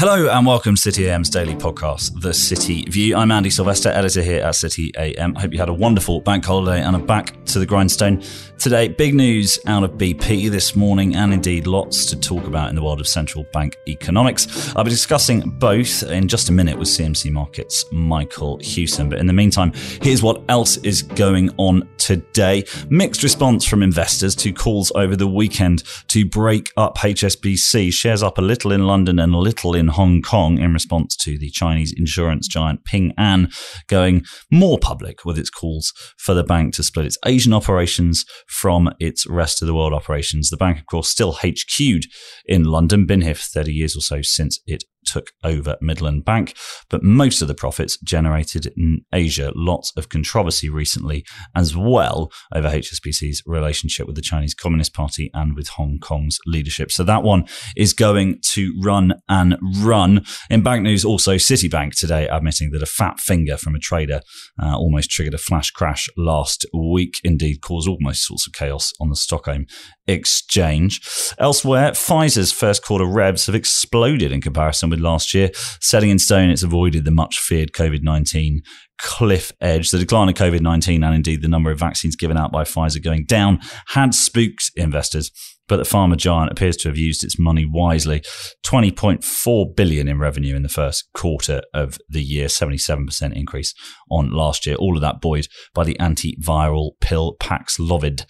Hello and welcome to City AM's daily podcast, The City View. I'm Andy Silvester, editor here at City AM. I hope you had a wonderful bank holiday and are back to the grindstone. Today, big news out of BP this morning, and indeed lots to talk about in the world of central bank economics. I'll be discussing both in just a minute with CMC Markets' Michael Hewson. But in the meantime, here's what else is going on today. Mixed response from investors to calls over the weekend to break up HSBC. Shares up a little in London and a little in Hong Kong in response to the Chinese insurance giant Ping An going more public with its calls for the bank to split its Asian operations from its rest of the world operations. The bank, of course, still HQ'd in London, been here for 30 years or so since it took over Midland Bank, but most of the profits generated in Asia. Lots of controversy recently as well over HSBC's relationship with the Chinese Communist Party and with Hong Kong's leadership. So that one is going to run and run. In bank news, also Citibank today admitting that a fat finger from a trader uh, almost triggered a flash crash last week. Indeed, caused almost sorts of chaos on the Stockholm exchange. Elsewhere, Pfizer's first quarter revs have exploded in comparison with last year. Setting in stone, it's avoided the much feared COVID 19 cliff edge. The decline of COVID 19 and indeed the number of vaccines given out by Pfizer going down had spooked investors but the pharma giant appears to have used its money wisely. 20.4 billion in revenue in the first quarter of the year, 77% increase on last year. All of that buoyed by the antiviral pill Paxlovid.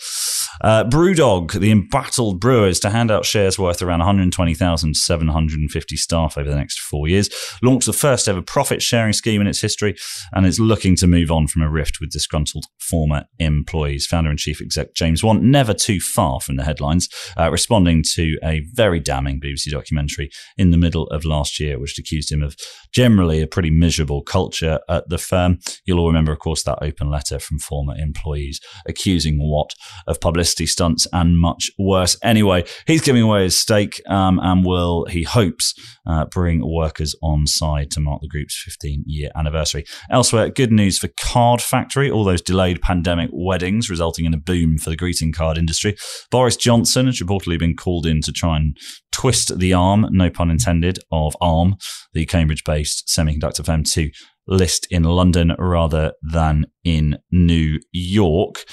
Uh, Brewdog, the embattled brewers, to hand out shares worth around 120,750 staff over the next four years, launched the first ever profit sharing scheme in its history, and is looking to move on from a rift with disgruntled former employees. Founder and chief exec James Watt, never too far from the headlines, uh, responding to a very damning BBC documentary in the middle of last year, which accused him of generally a pretty miserable culture at the firm. You'll all remember, of course, that open letter from former employees accusing Watt of publicity stunts and much worse. Anyway, he's giving away his stake um, and will, he hopes, uh, bring workers on side to mark the group's 15 year anniversary. Elsewhere, good news for Card Factory, all those delayed pandemic weddings resulting in a boom for the greeting card industry. Boris Johnson reportedly been called in to try and twist the arm, no pun intended, of ARM, the Cambridge based semiconductor firm, to list in London rather than in New York.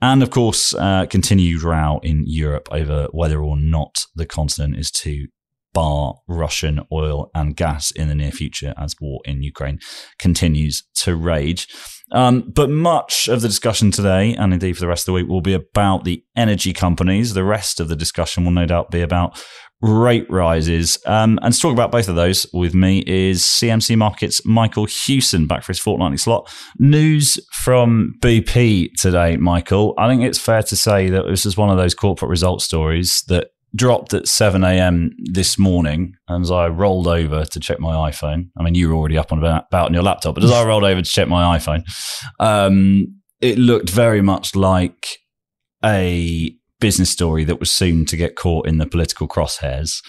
And of course, uh, continued row in Europe over whether or not the continent is to bar Russian oil and gas in the near future as war in Ukraine continues to rage. Um, but much of the discussion today, and indeed for the rest of the week, will be about the energy companies. The rest of the discussion will no doubt be about rate rises. Um, and to talk about both of those with me is CMC Markets Michael Hewson back for his fortnightly slot. News from BP today, Michael. I think it's fair to say that this is one of those corporate results stories that dropped at 7 a.m. this morning. And as I rolled over to check my iPhone, I mean, you were already up on about, about on your laptop, but as I rolled over to check my iPhone, um, it looked very much like a business story that was soon to get caught in the political crosshairs.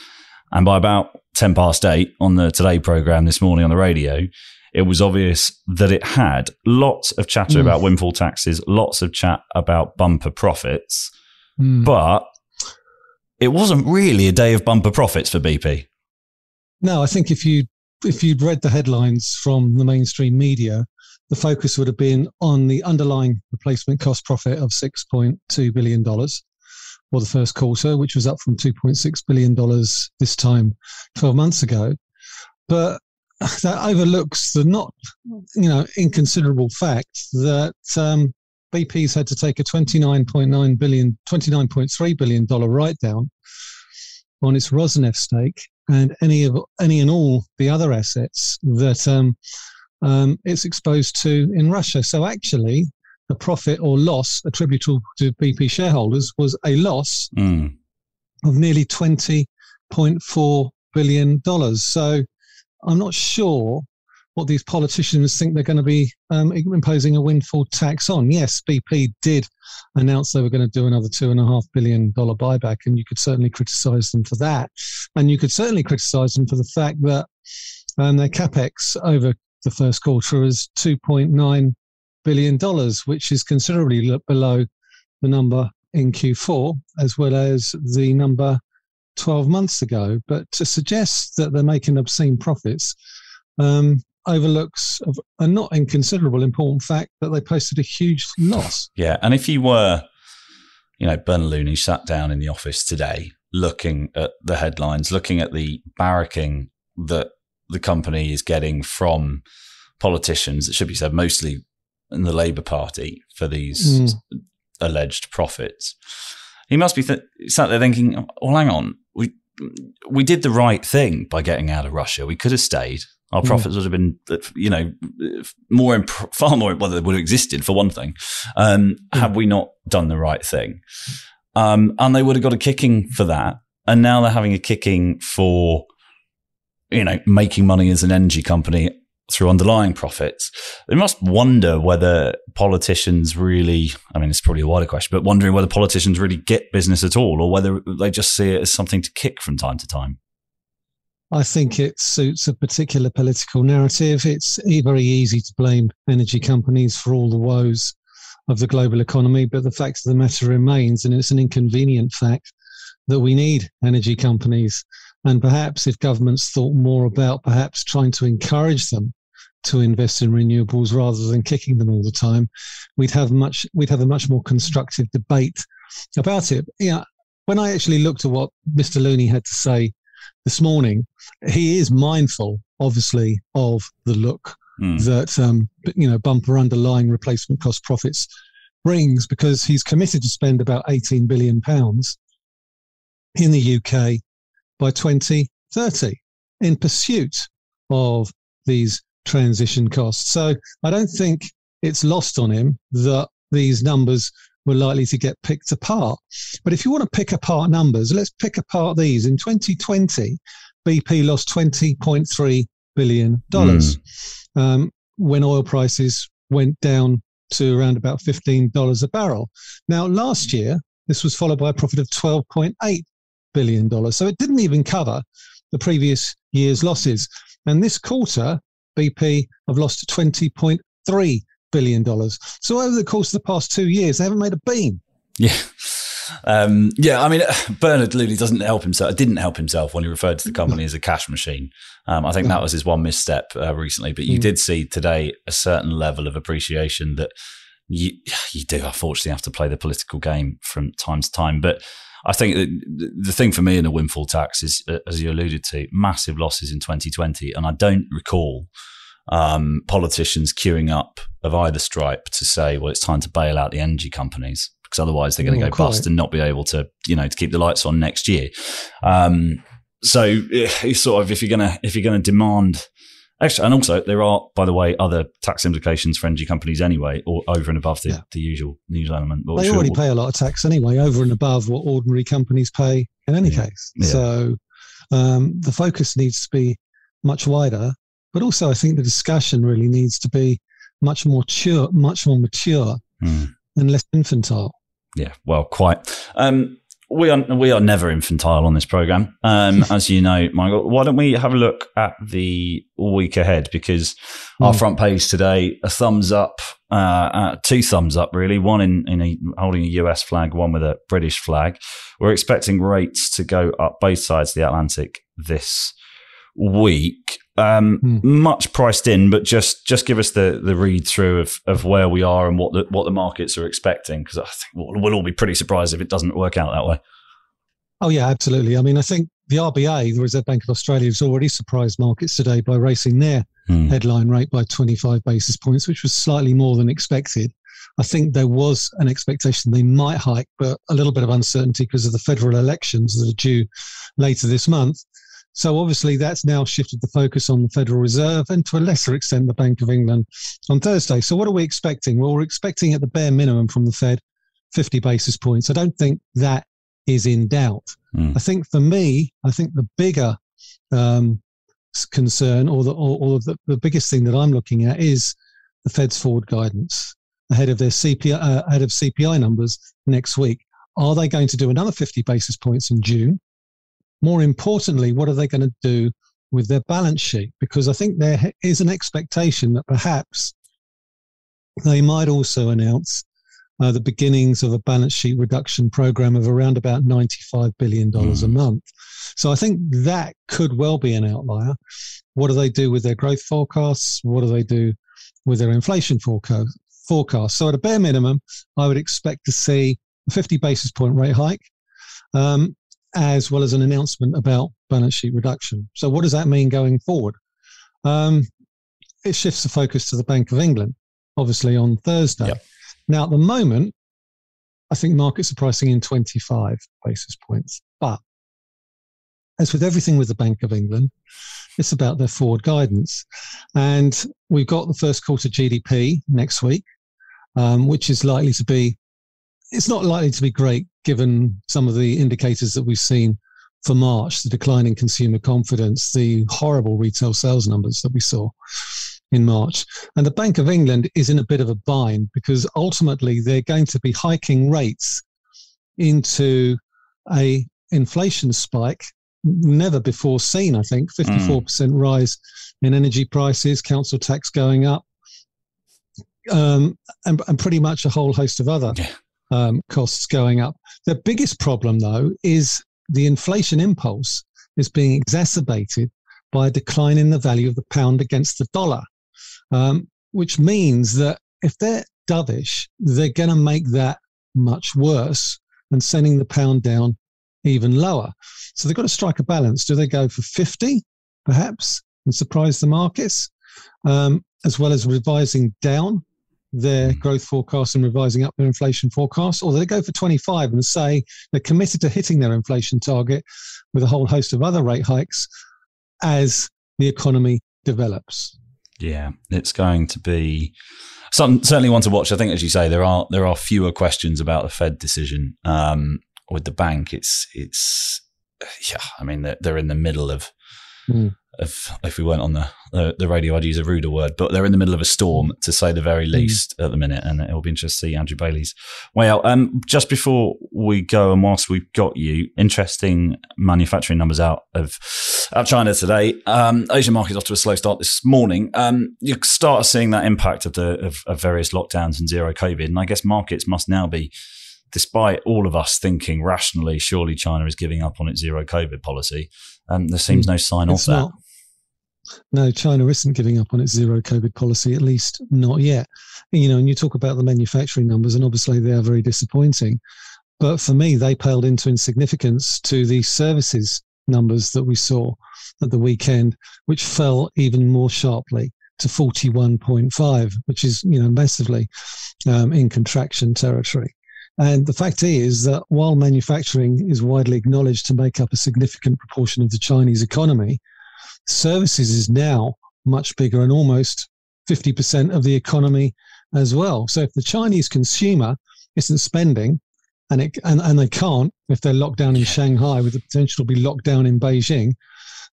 And by about 10 past eight on the Today program this morning on the radio, it was obvious that it had lots of chatter mm. about windfall taxes, lots of chat about bumper profits, mm. but it wasn't really a day of bumper profits for BP. No, I think if you if you'd read the headlines from the mainstream media, the focus would have been on the underlying replacement cost profit of six point two billion dollars for the first quarter, which was up from two point six billion dollars this time twelve months ago. But that overlooks the not, you know, inconsiderable fact that um, BP's had to take a 29.9 billion, 29.3 billion dollar write down on its Rosneft stake and any of any and all the other assets that um, um, it's exposed to in Russia. So actually, the profit or loss attributable to BP shareholders was a loss mm. of nearly 20.4 billion dollars. So I'm not sure what these politicians think they're going to be um, imposing a windfall tax on. Yes, BP did announce they were going to do another two and a half billion dollar buyback, and you could certainly criticise them for that, and you could certainly criticise them for the fact that um, their capex over the first quarter is two point nine billion dollars, which is considerably below the number in Q4, as well as the number 12 months ago. But to suggest that they're making obscene profits um, overlooks a not inconsiderable important fact that they posted a huge loss. Yeah. And if you were, you know, Bernard Looney sat down in the office today looking at the headlines, looking at the barracking that the company is getting from politicians, it should be said, mostly in the Labour Party for these mm. alleged profits. He must be th- sat there thinking, "Well, hang on, we we did the right thing by getting out of Russia. We could have stayed. Our mm. profits would have been, you know, more imp- far more. Well, they would have existed for one thing. Um, mm. Had we not done the right thing, um, and they would have got a kicking for that. And now they're having a kicking for, you know, making money as an energy company through underlying profits. They must wonder whether politicians really, I mean, it's probably a wider question, but wondering whether politicians really get business at all or whether they just see it as something to kick from time to time. I think it suits a particular political narrative. It's very easy to blame energy companies for all the woes of the global economy, but the fact of the matter remains, and it's an inconvenient fact, that we need energy companies and perhaps if governments thought more about perhaps trying to encourage them to invest in renewables rather than kicking them all the time, we'd have much we'd have a much more constructive debate about it. Yeah, when I actually looked at what Mr. Looney had to say this morning, he is mindful, obviously, of the look mm. that um, you know bumper underlying replacement cost profits brings, because he's committed to spend about 18 billion pounds in the UK by 2030 in pursuit of these transition costs. So I don't think it's lost on him that these numbers were likely to get picked apart. But if you want to pick apart numbers, let's pick apart these. In 2020, BP lost $20.3 billion mm. um, when oil prices went down to around about $15 a barrel. Now, last year, this was followed by a profit of 12.8 billion dollars. So it didn't even cover the previous year's losses. And this quarter, BP have lost 20.3 billion dollars. So over the course of the past two years, they haven't made a beam. Yeah. Um, yeah, I mean, Bernard Looney doesn't help himself. Didn't help himself when he referred to the company as a cash machine. Um, I think that was his one misstep uh, recently. But you mm. did see today a certain level of appreciation that you you do unfortunately have to play the political game from time to time. But I think the thing for me in a windfall tax is, uh, as you alluded to, massive losses in 2020. And I don't recall um, politicians queuing up of either stripe to say, well, it's time to bail out the energy companies because otherwise they're going to go bust and not be able to, you know, to keep the lights on next year. Um, so it's sort of if you're gonna if you're gonna demand Extra, and also there are, by the way, other tax implications for energy companies anyway, or over and above the, yeah. the usual news element. They already pay a lot of tax anyway, over and above what ordinary companies pay in any yeah. case. Yeah. So um, the focus needs to be much wider, but also I think the discussion really needs to be much more mature, much more mature, mm. and less infantile. Yeah, well, quite. Um, we are we are never infantile on this program, um, as you know, Michael. Why don't we have a look at the week ahead? Because mm. our front page today, a thumbs up, uh, uh, two thumbs up, really. One in, in a, holding a US flag, one with a British flag. We're expecting rates to go up both sides of the Atlantic this week. Um, mm. Much priced in, but just just give us the the read through of, of where we are and what the what the markets are expecting, because I think we'll, we'll, all be pretty surprised if it doesn't work out that way. Oh yeah, absolutely. I mean, I think the RBA, the Reserve Bank of Australia, has already surprised markets today by raising their mm. headline rate by 25 basis points, which was slightly more than expected. I think there was an expectation they might hike, but a little bit of uncertainty because of the federal elections that are due later this month. So obviously that's now shifted the focus on the Federal Reserve and to a lesser extent the Bank of England on Thursday. So what are we expecting? Well, we're expecting at the bare minimum from the Fed 50 basis points. I don't think that is in doubt. Mm. I think for me, I think the bigger um, concern or the or, or the, the, biggest thing that I'm looking at is the Fed's forward guidance ahead of their CPI uh, ahead of CPI numbers next week. Are they going to do another 50 basis points in June? More importantly, what are they going to do with their balance sheet? Because I think there is an expectation that perhaps they might also announce uh, the beginnings of a balance sheet reduction program of around about $95 billion mm. a month. So I think that could well be an outlier. What do they do with their growth forecasts? What do they do with their inflation forecast? forecast? So at a bare minimum, I would expect to see a 50 basis point rate hike, um, as well as an announcement about balance sheet reduction. So what does that mean going forward? Um, it shifts the focus to the Bank of England, obviously on Thursday. Yep. Now, at the moment, I think markets are pricing in 25 basis points. But as with everything with the Bank of England, it's about their forward guidance. And we've got the first quarter GDP next week, um, which is likely to be, it's not likely to be great given some of the indicators that we've seen for March, the decline in consumer confidence, the horrible retail sales numbers that we saw in March. And the Bank of England is in a bit of a bind because ultimately they're going to be hiking rates into a inflation spike never before seen, I think. 54% mm. rise in energy prices, council tax going up, um, and, and, pretty much a whole host of other yeah. Um, costs going up. The biggest problem, though, is the inflation impulse is being exacerbated by a decline in the value of the pound against the dollar um, which means that if they're dovish, they're going to make that much worse and sending the pound down even lower. So they've got to strike a balance. Do they go for 50, perhaps, and surprise the markets, um, as well as revising down their growth forecast and revising up their inflation forecast? Or they go for 25 and say they're committed to hitting their inflation target with a whole host of other rate hikes as the economy develops? Yeah, it's going to be some, certainly one to watch. I think, as you say, there are there are fewer questions about the Fed decision um, with the bank. It's it's yeah. I mean, they're, they're in the middle of mm if if we weren't on the, the, the radio, I'd use a ruder word, but they're in the middle of a storm, to say the very hmm. least, mm. at the minute, and it'll be interesting to see Andrew Bailey's way out. Um, just before we go, and whilst we've got you, interesting manufacturing numbers out of out China today. Um, Asian markets off to a slow start this morning. Um, you start seeing that impact of the of, of various lockdowns and zero COVID, and I guess markets must now be despite all of us thinking rationally, surely China is giving up on its zero COVID policy, um, there seems hmm. no sign it's of that. No, China isn't giving up on its zero COVID policy, at least not yet. You know, and you talk about the manufacturing numbers, and obviously they are very disappointing. But for me, they paled into insignificance to the services numbers that we saw at the weekend, which fell even more sharply to 41.5, which is, you know, massively um, in contraction territory. And the fact is that while manufacturing is widely acknowledged to make up a significant proportion of the Chinese economy, services is now much bigger and almost 50% of the economy as well. So if the Chinese consumer isn't spending, and, it, and, and they can't if they're locked down in Shanghai with the potential to be locked down in Beijing,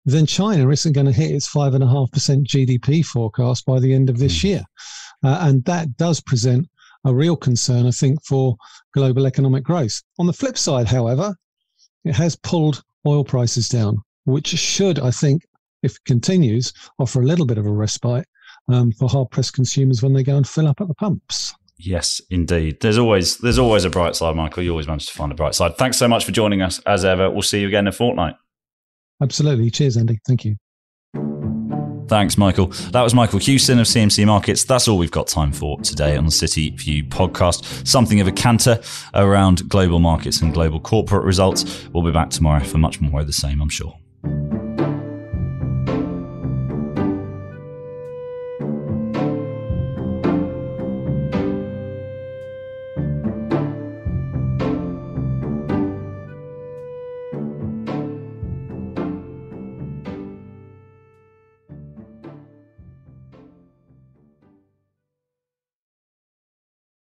then China isn't going to hit its 5.5% GDP forecast by the end of this mm. year. Uh, and that does present a real concern, I think, for global economic growth. On the flip side, however, it has pulled oil prices down, which should, I think, if it continues, offer a little bit of a respite um, for hard pressed consumers when they go and fill up at the pumps. Yes, indeed. There's always there's always a bright side, Michael. You always manage to find a bright side. Thanks so much for joining us as ever. We'll see you again in a fortnight. Absolutely. Cheers, Andy. Thank you. Thanks, Michael. That was Michael Hewson of CMC Markets. That's all we've got time for today on the City View podcast. Something of a canter around global markets and global corporate results. We'll be back tomorrow for much more of the same, I'm sure.